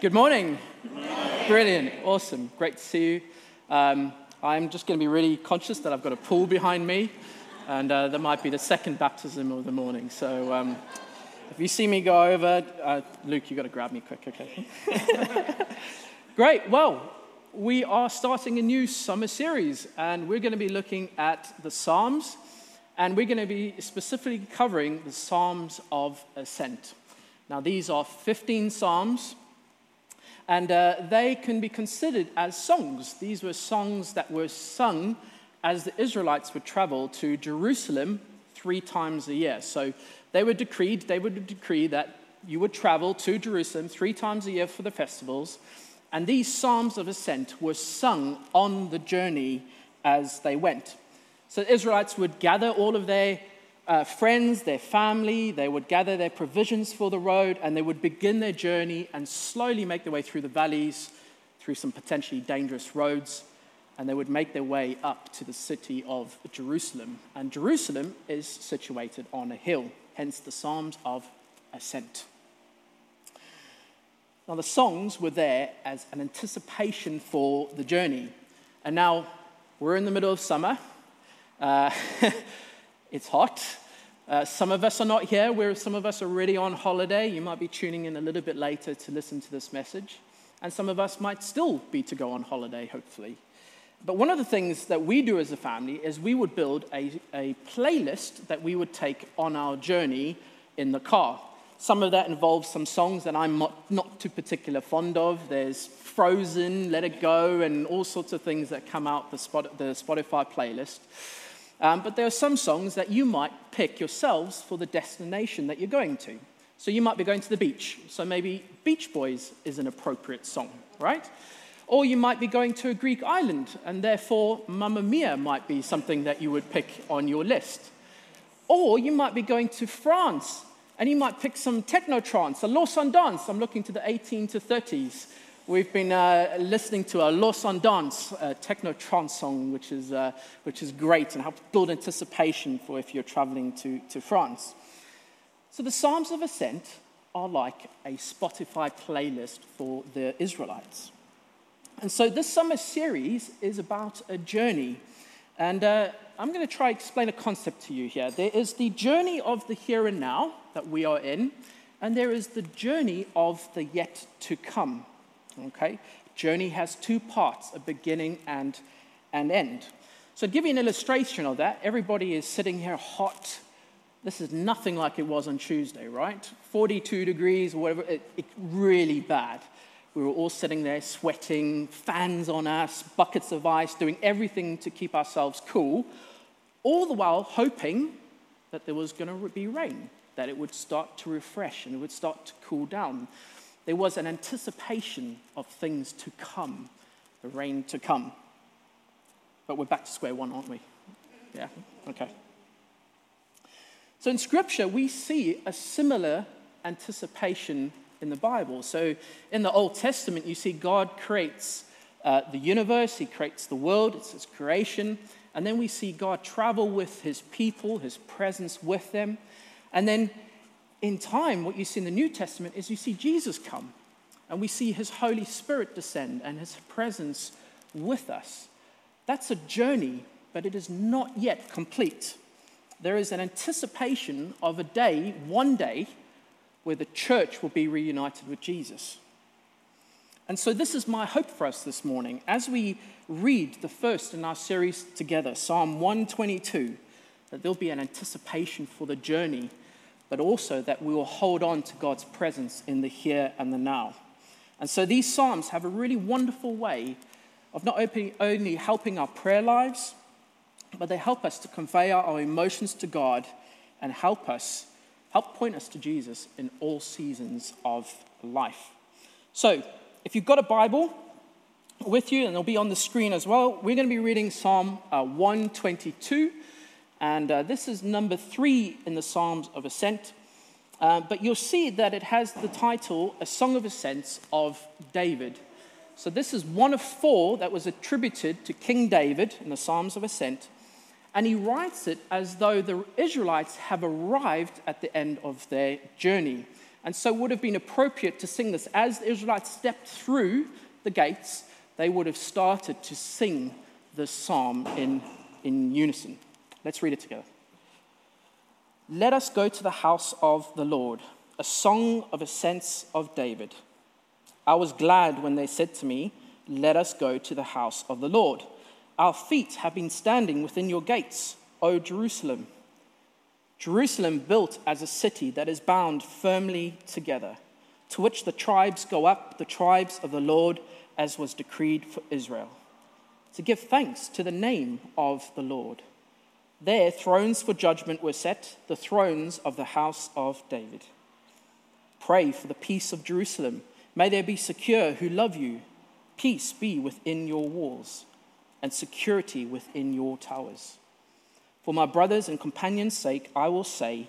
Good morning. Brilliant. Awesome. Great to see you. Um, I'm just going to be really conscious that I've got a pool behind me, and uh, that might be the second baptism of the morning. So um, if you see me go over, uh, Luke, you've got to grab me quick, okay? Great. Well, we are starting a new summer series, and we're going to be looking at the Psalms, and we're going to be specifically covering the Psalms of Ascent. Now, these are 15 Psalms and uh, they can be considered as songs. These were songs that were sung as the Israelites would travel to Jerusalem three times a year. So they were decreed, they would decree that you would travel to Jerusalem three times a year for the festivals. And these psalms of ascent were sung on the journey as they went. So the Israelites would gather all of their uh, friends, their family, they would gather their provisions for the road, and they would begin their journey and slowly make their way through the valleys, through some potentially dangerous roads, and they would make their way up to the city of Jerusalem. And Jerusalem is situated on a hill, hence the Psalms of Ascent. Now, the songs were there as an anticipation for the journey. And now we're in the middle of summer. Uh, it's hot. Uh, some of us are not here, where some of us are already on holiday. You might be tuning in a little bit later to listen to this message. And some of us might still be to go on holiday, hopefully. But one of the things that we do as a family is we would build a, a playlist that we would take on our journey in the car. Some of that involves some songs that I'm not, not too particular fond of. There's Frozen, Let It Go, and all sorts of things that come out the, Spot, the Spotify playlist. Um, but there are some songs that you might pick yourselves for the destination that you're going to. So you might be going to the beach. So maybe Beach Boys is an appropriate song, right? Or you might be going to a Greek island, and therefore Mamma Mia might be something that you would pick on your list. Or you might be going to France, and you might pick some techno trance, Alors on danse. I'm looking to the 18 to 30s. We've been uh, listening to Alors on danse, a techno trance song, which is, uh, which is great and helps build anticipation for if you're traveling to, to France. So the Psalms of Ascent are like a Spotify playlist for the Israelites. And so this summer series is about a journey. And uh, I'm going to try to explain a concept to you here. There is the journey of the here and now that we are in, and there is the journey of the yet to come. Okay? Journey has two parts, a beginning and an end. So, to give you an illustration of that, everybody is sitting here hot. This is nothing like it was on Tuesday, right? 42 degrees whatever, it, it really bad. We were all sitting there sweating, fans on us, buckets of ice, doing everything to keep ourselves cool, all the while hoping that there was going to be rain, that it would start to refresh and it would start to cool down. There was an anticipation of things to come, the rain to come. But we're back to square one, aren't we? Yeah, okay. So in Scripture, we see a similar anticipation in the Bible. So in the Old Testament, you see God creates uh, the universe, He creates the world, it's His creation. And then we see God travel with His people, His presence with them. And then in time, what you see in the New Testament is you see Jesus come and we see his Holy Spirit descend and his presence with us. That's a journey, but it is not yet complete. There is an anticipation of a day, one day, where the church will be reunited with Jesus. And so, this is my hope for us this morning as we read the first in our series together, Psalm 122, that there'll be an anticipation for the journey but also that we will hold on to God's presence in the here and the now. And so these Psalms have a really wonderful way of not only helping our prayer lives, but they help us to convey our emotions to God and help us, help point us to Jesus in all seasons of life. So, if you've got a Bible with you, and it'll be on the screen as well, we're going to be reading Psalm uh, 122 and uh, this is number three in the Psalms of Ascent. Uh, but you'll see that it has the title, A Song of Ascents of David. So this is one of four that was attributed to King David in the Psalms of Ascent. And he writes it as though the Israelites have arrived at the end of their journey. And so would have been appropriate to sing this. As the Israelites stepped through the gates, they would have started to sing this psalm in, in unison. Let's read it together. Let us go to the house of the Lord, a song of ascents of David. I was glad when they said to me, Let us go to the house of the Lord. Our feet have been standing within your gates, O Jerusalem. Jerusalem built as a city that is bound firmly together, to which the tribes go up, the tribes of the Lord, as was decreed for Israel, to give thanks to the name of the Lord. There, thrones for judgment were set, the thrones of the house of David. Pray for the peace of Jerusalem. May there be secure who love you. Peace be within your walls, and security within your towers. For my brothers and companions' sake, I will say,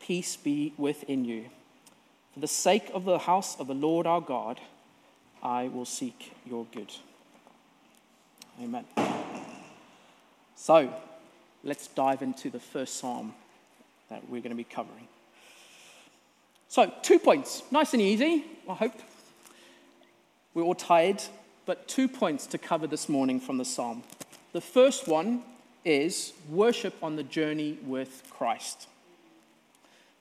Peace be within you. For the sake of the house of the Lord our God, I will seek your good. Amen. So, let's dive into the first psalm that we're going to be covering. So, two points, nice and easy, I hope. We're all tired, but two points to cover this morning from the psalm. The first one is worship on the journey with Christ.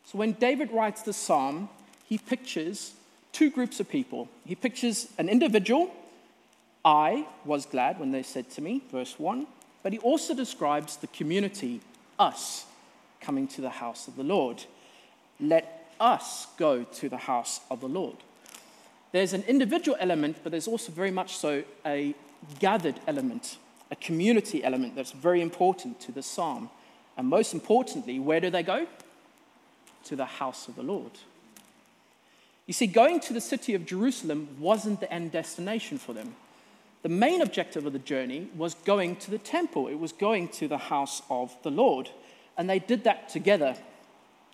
So, when David writes the psalm, he pictures two groups of people. He pictures an individual, I was glad when they said to me, verse 1, but he also describes the community, us, coming to the house of the Lord. Let us go to the house of the Lord. There's an individual element, but there's also very much so a gathered element, a community element that's very important to the psalm. And most importantly, where do they go? To the house of the Lord. You see, going to the city of Jerusalem wasn't the end destination for them. The main objective of the journey was going to the temple, it was going to the house of the Lord. And they did that together.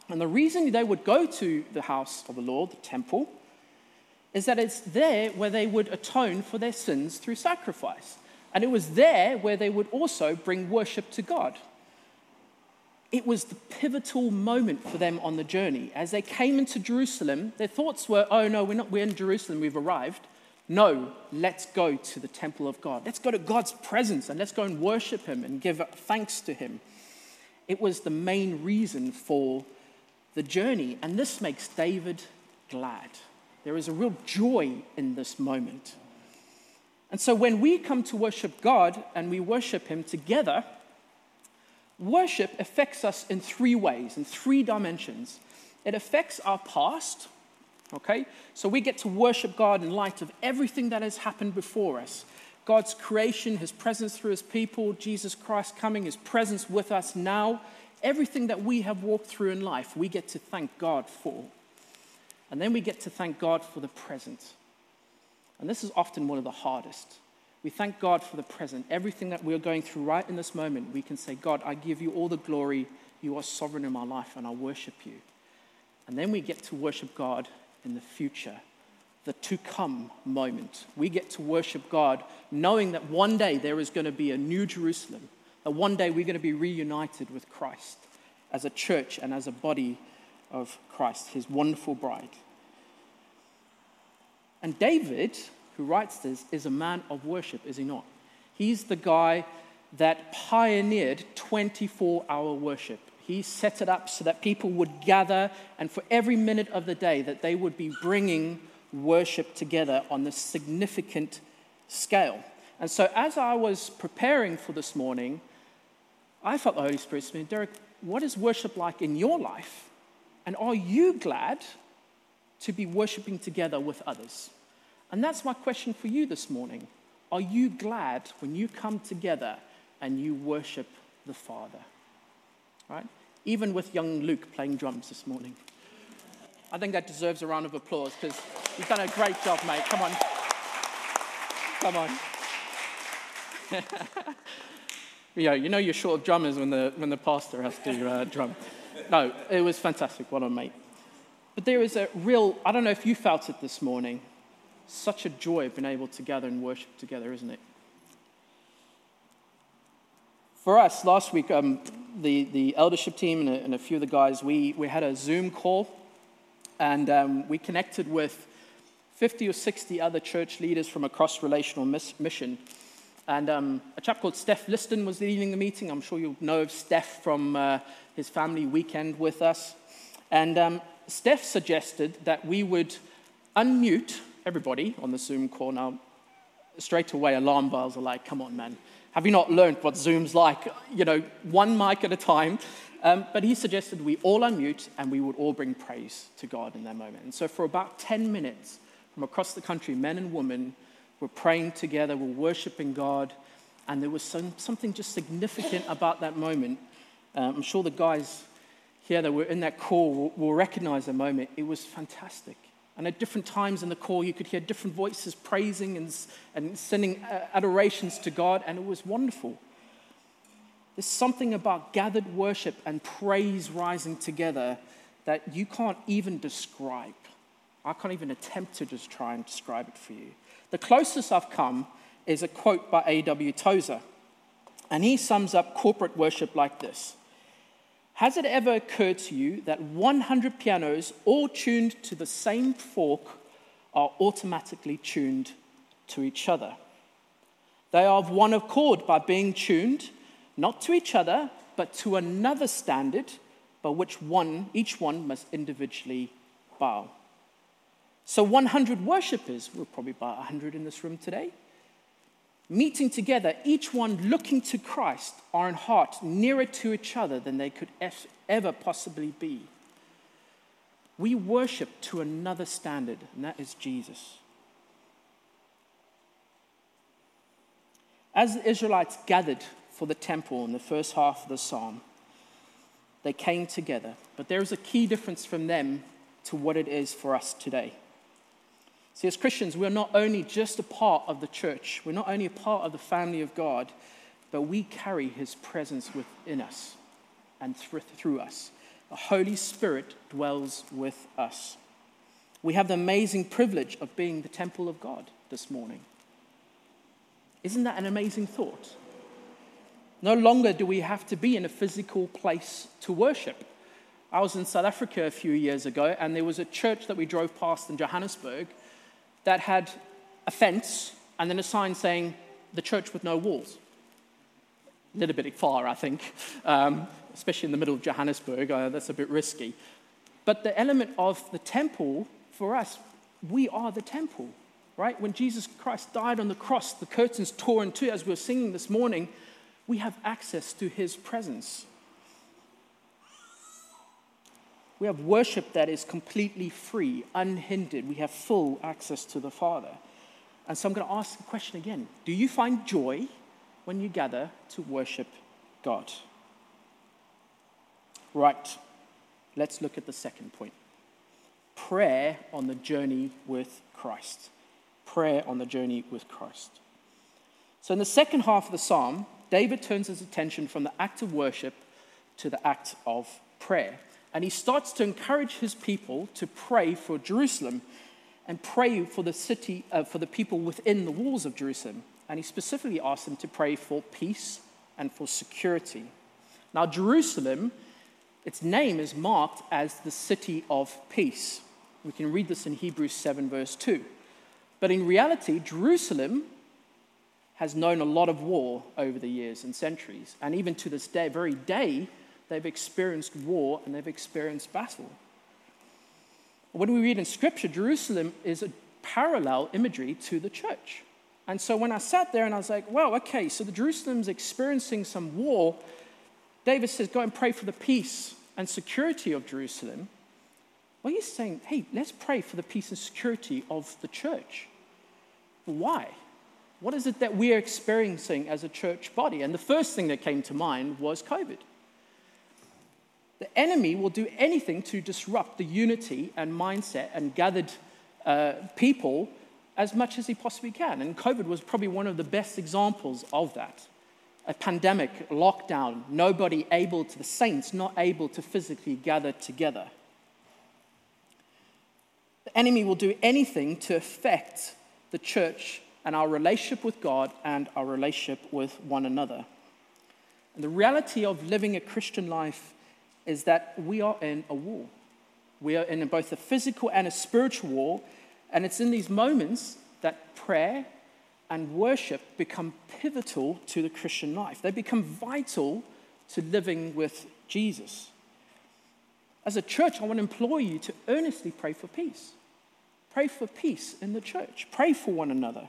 And the reason they would go to the house of the Lord, the temple, is that it's there where they would atone for their sins through sacrifice. And it was there where they would also bring worship to God. It was the pivotal moment for them on the journey. As they came into Jerusalem, their thoughts were, oh no, we're not, we're in Jerusalem, we've arrived. No, let's go to the temple of God. Let's go to God's presence and let's go and worship Him and give thanks to Him. It was the main reason for the journey, and this makes David glad. There is a real joy in this moment. And so when we come to worship God and we worship Him together, worship affects us in three ways, in three dimensions. It affects our past, Okay? So we get to worship God in light of everything that has happened before us God's creation, His presence through His people, Jesus Christ coming, His presence with us now. Everything that we have walked through in life, we get to thank God for. And then we get to thank God for the present. And this is often one of the hardest. We thank God for the present. Everything that we're going through right in this moment, we can say, God, I give you all the glory. You are sovereign in my life, and I worship you. And then we get to worship God in the future, the to come moment. We get to worship God knowing that one day there is going to be a new Jerusalem, that one day we're going to be reunited with Christ as a church and as a body of Christ, his wonderful bride. And David, who writes this, is a man of worship, is he not? He's the guy that pioneered 24 hour worship. He set it up so that people would gather, and for every minute of the day, that they would be bringing worship together on this significant scale. And so, as I was preparing for this morning, I felt the Holy Spirit saying, Derek, what is worship like in your life? And are you glad to be worshiping together with others? And that's my question for you this morning. Are you glad when you come together and you worship the Father? Right? even with young Luke playing drums this morning. I think that deserves a round of applause because you've done a great job, mate. Come on. Come on. yeah, you know you're short of drummers when the, when the pastor has to uh, drum. No, it was fantastic. Well done, mate. But there is a real, I don't know if you felt it this morning, such a joy of being able to gather and worship together, isn't it? For us, last week, um, the, the eldership team and a, and a, few of the guys, we, we had a Zoom call And um, we connected with 50 or 60 other church leaders from across relational mission. And um, a chap called Steph Liston was leading the meeting. I'm sure you'll know of Steph from uh, his family weekend with us. And um, Steph suggested that we would unmute everybody on the Zoom call. Now, straight away, alarm bells are like, come on, man. Have you not learned what Zoom's like? You know, one mic at a time. Um, but he suggested we all unmute and we would all bring praise to God in that moment. And so, for about 10 minutes, from across the country, men and women were praying together, were worshiping God, and there was some, something just significant about that moment. Um, I'm sure the guys here that were in that call will, will recognize the moment. It was fantastic. And at different times in the call, you could hear different voices praising and, and sending uh, adorations to God, and it was wonderful. There's something about gathered worship and praise rising together that you can't even describe. I can't even attempt to just try and describe it for you. The closest I've come is a quote by A.W. Tozer, and he sums up corporate worship like this Has it ever occurred to you that 100 pianos, all tuned to the same fork, are automatically tuned to each other? They are of one accord by being tuned not to each other, but to another standard by which one, each one must individually bow. So 100 worshippers, we're probably about 100 in this room today, meeting together, each one looking to Christ, are in heart nearer to each other than they could ever possibly be. We worship to another standard, and that is Jesus. As the Israelites gathered for the temple in the first half of the psalm, they came together. But there is a key difference from them to what it is for us today. See, as Christians, we're not only just a part of the church, we're not only a part of the family of God, but we carry his presence within us and through us. The Holy Spirit dwells with us. We have the amazing privilege of being the temple of God this morning. Isn't that an amazing thought? No longer do we have to be in a physical place to worship. I was in South Africa a few years ago, and there was a church that we drove past in Johannesburg that had a fence and then a sign saying the church with no walls. A little bit far, I think, um, especially in the middle of Johannesburg. Uh, that's a bit risky. But the element of the temple, for us, we are the temple, right? When Jesus Christ died on the cross, the curtains tore in two, as we were singing this morning, we have access to his presence. We have worship that is completely free, unhindered. We have full access to the Father. And so I'm going to ask the question again Do you find joy when you gather to worship God? Right, let's look at the second point prayer on the journey with Christ. Prayer on the journey with Christ. So, in the second half of the psalm, David turns his attention from the act of worship to the act of prayer. And he starts to encourage his people to pray for Jerusalem and pray for the city, uh, for the people within the walls of Jerusalem. And he specifically asks them to pray for peace and for security. Now, Jerusalem, its name is marked as the city of peace. We can read this in Hebrews 7, verse 2. But in reality, Jerusalem has known a lot of war over the years and centuries. And even to this day, very day, they've experienced war and they've experienced battle. When we read in Scripture, Jerusalem is a parallel imagery to the church. And so when I sat there and I was like, well, okay, so the Jerusalem's experiencing some war. David says, go and pray for the peace and security of Jerusalem. Well, he's saying, hey, let's pray for the peace and security of the church. Why? What is it that we're experiencing as a church body? And the first thing that came to mind was COVID. The enemy will do anything to disrupt the unity and mindset and gathered uh, people as much as he possibly can. And COVID was probably one of the best examples of that. A pandemic, lockdown, nobody able to, the saints not able to physically gather together. The enemy will do anything to affect the church and our relationship with God and our relationship with one another. And the reality of living a Christian life is that we are in a war. We are in both a physical and a spiritual war, and it's in these moments that prayer and worship become pivotal to the Christian life. They become vital to living with Jesus. As a church, I want to implore you to earnestly pray for peace. Pray for peace in the church. Pray for one another.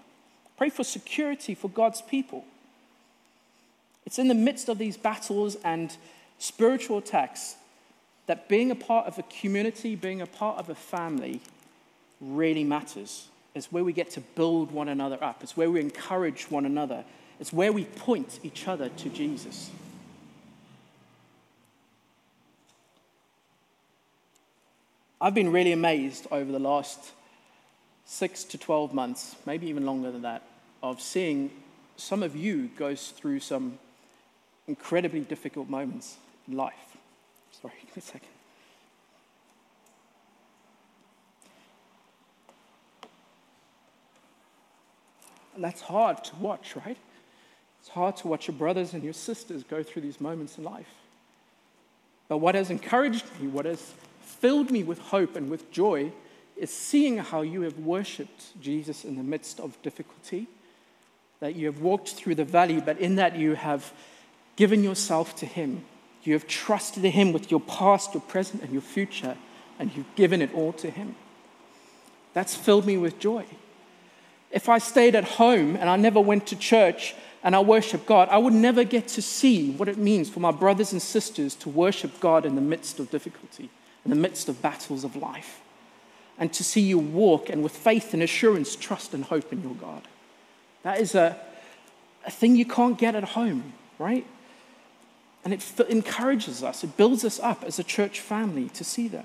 Pray for security for God's people. It's in the midst of these battles and spiritual attacks that being a part of a community, being a part of a family, really matters. It's where we get to build one another up, it's where we encourage one another, it's where we point each other to Jesus. I've been really amazed over the last six to 12 months, maybe even longer than that, of seeing some of you go through some incredibly difficult moments life. Sorry, give me a second. And that's hard to watch, right? It's hard to watch your brothers and your sisters go through these moments in life. But what has encouraged me, what has filled me with hope and with joy, is seeing how you have worshiped Jesus in the midst of difficulty, that you have walked through the valley, but in that you have given yourself to Him. You have trusted Him with your past, your present, and your future, and you've given it all to Him. That's filled me with joy. If I stayed at home and I never went to church and I worship God, I would never get to see what it means for my brothers and sisters to worship God in the midst of difficulty, in the midst of battles of life, and to see you walk and with faith and assurance trust and hope in your God. That is a, a thing you can't get at home, right? And it encourages us, it builds us up as a church family to see that.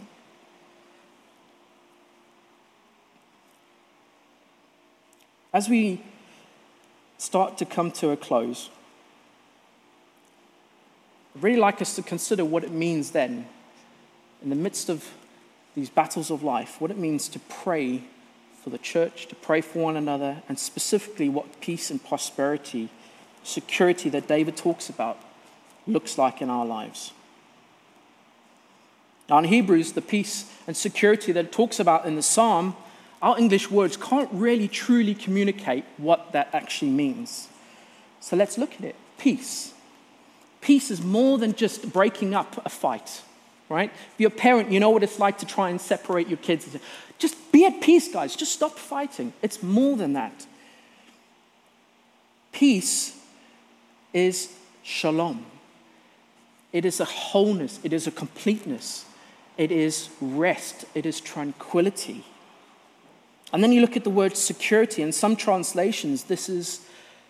As we start to come to a close, I'd really like us to consider what it means then, in the midst of these battles of life, what it means to pray for the church, to pray for one another, and specifically what peace and prosperity, security that David talks about looks like in our lives. Now, in Hebrews, the peace and security that it talks about in the psalm our English words can't really truly communicate what that actually means. So let's look at it. Peace. Peace is more than just breaking up a fight, right? If you're a parent, you know what it's like to try and separate your kids. Just be at peace, guys. Just stop fighting. It's more than that. Peace is shalom. It is a wholeness, it is a completeness, it is rest, it is tranquility. And then you look at the word security. In some translations, this, is,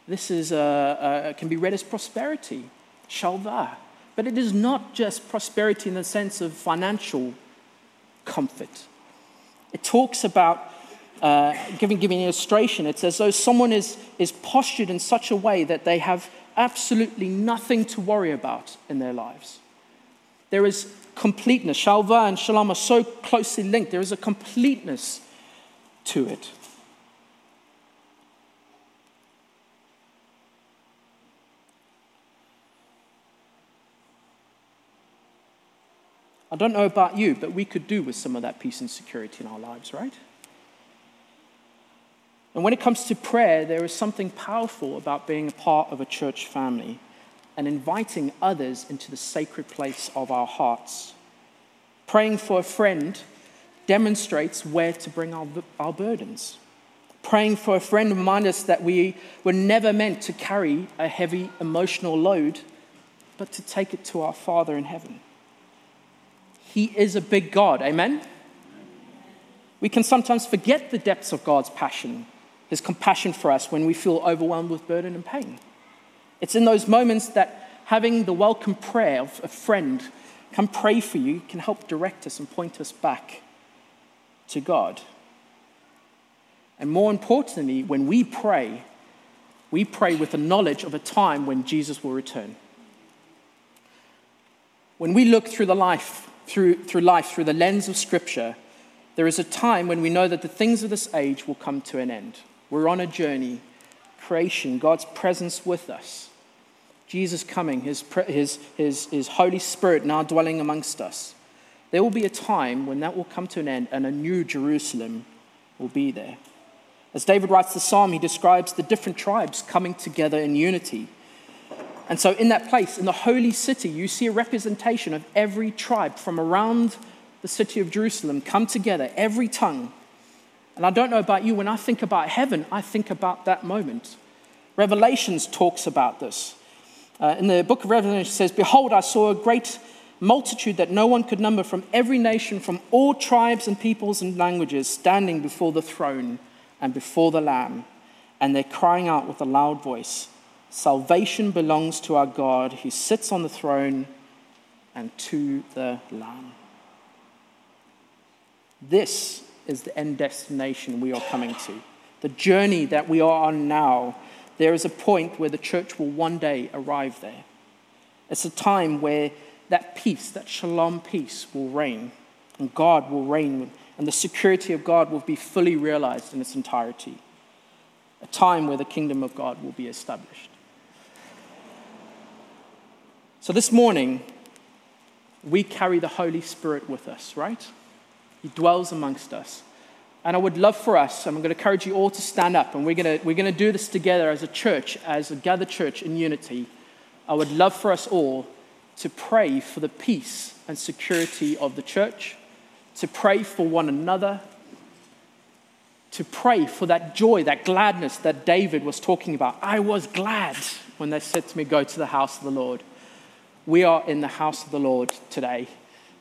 this is, uh, uh, can be read as prosperity, shalva. But it is not just prosperity in the sense of financial comfort. It talks about uh, giving, giving an illustration. It's as though someone is, is postured in such a way that they have absolutely nothing to worry about in their lives. There is completeness. Shalva and shalom are so closely linked. There is a completeness to it. I don't know about you, but we could do with some of that peace and security in our lives, right? And when it comes to prayer, there is something powerful about being a part of a church family and inviting others into the sacred place of our hearts. Praying for a friend demonstrates where to bring our, our burdens. Praying for a friend reminds us that we were never meant to carry a heavy emotional load, but to take it to our Father in heaven. He is a big God, amen? We can sometimes forget the depths of God's passion, His compassion for us when we feel overwhelmed with burden and pain. It's in those moments that having the welcome prayer of a friend come pray for you can help direct us and point us back to God. And more importantly, when we pray, we pray with the knowledge of a time when Jesus will return. When we look through the life, through, through life through the lens of Scripture, there is a time when we know that the things of this age will come to an end. We're on a journey, creation, God's presence with us, Jesus coming, his, his, his, his Holy Spirit now dwelling amongst us. there will be a time when that will come to an end and a new Jerusalem will be there. As David writes the psalm, he describes the different tribes coming together in unity. And so, in that place, in the holy city, you see a representation of every tribe from around the city of Jerusalem come together, every tongue. And I don't know about you, when I think about heaven, I think about that moment. Revelations talks about this. Uh, in the book of Revelation, it says, Behold, I saw a great multitude that no one could number from every nation, from all tribes and peoples and languages, standing before the throne and before the Lamb. And they're crying out with a loud voice Salvation belongs to our God who sits on the throne and to the Lamb. This is the end destination we are coming to. The journey that we are on now, there is a point where the church will one day arrive there. It's a time where that peace, that shalom peace, will reign, and God will reign, and the security of God will be fully realized in its entirety. A time where the kingdom of God will be established. So this morning, we carry the Holy Spirit with us, right? He dwells amongst us. And I would love for us, I'm going to encourage you all to stand up, and we're going to, we're going to do this together as a church, as a gathered church in unity. I would love for us all to pray for the peace and security of the church, to pray for one another, to pray for that joy, that gladness that David was talking about. I was glad when they said to me, Go to the house of the Lord. We are in the house of the Lord today.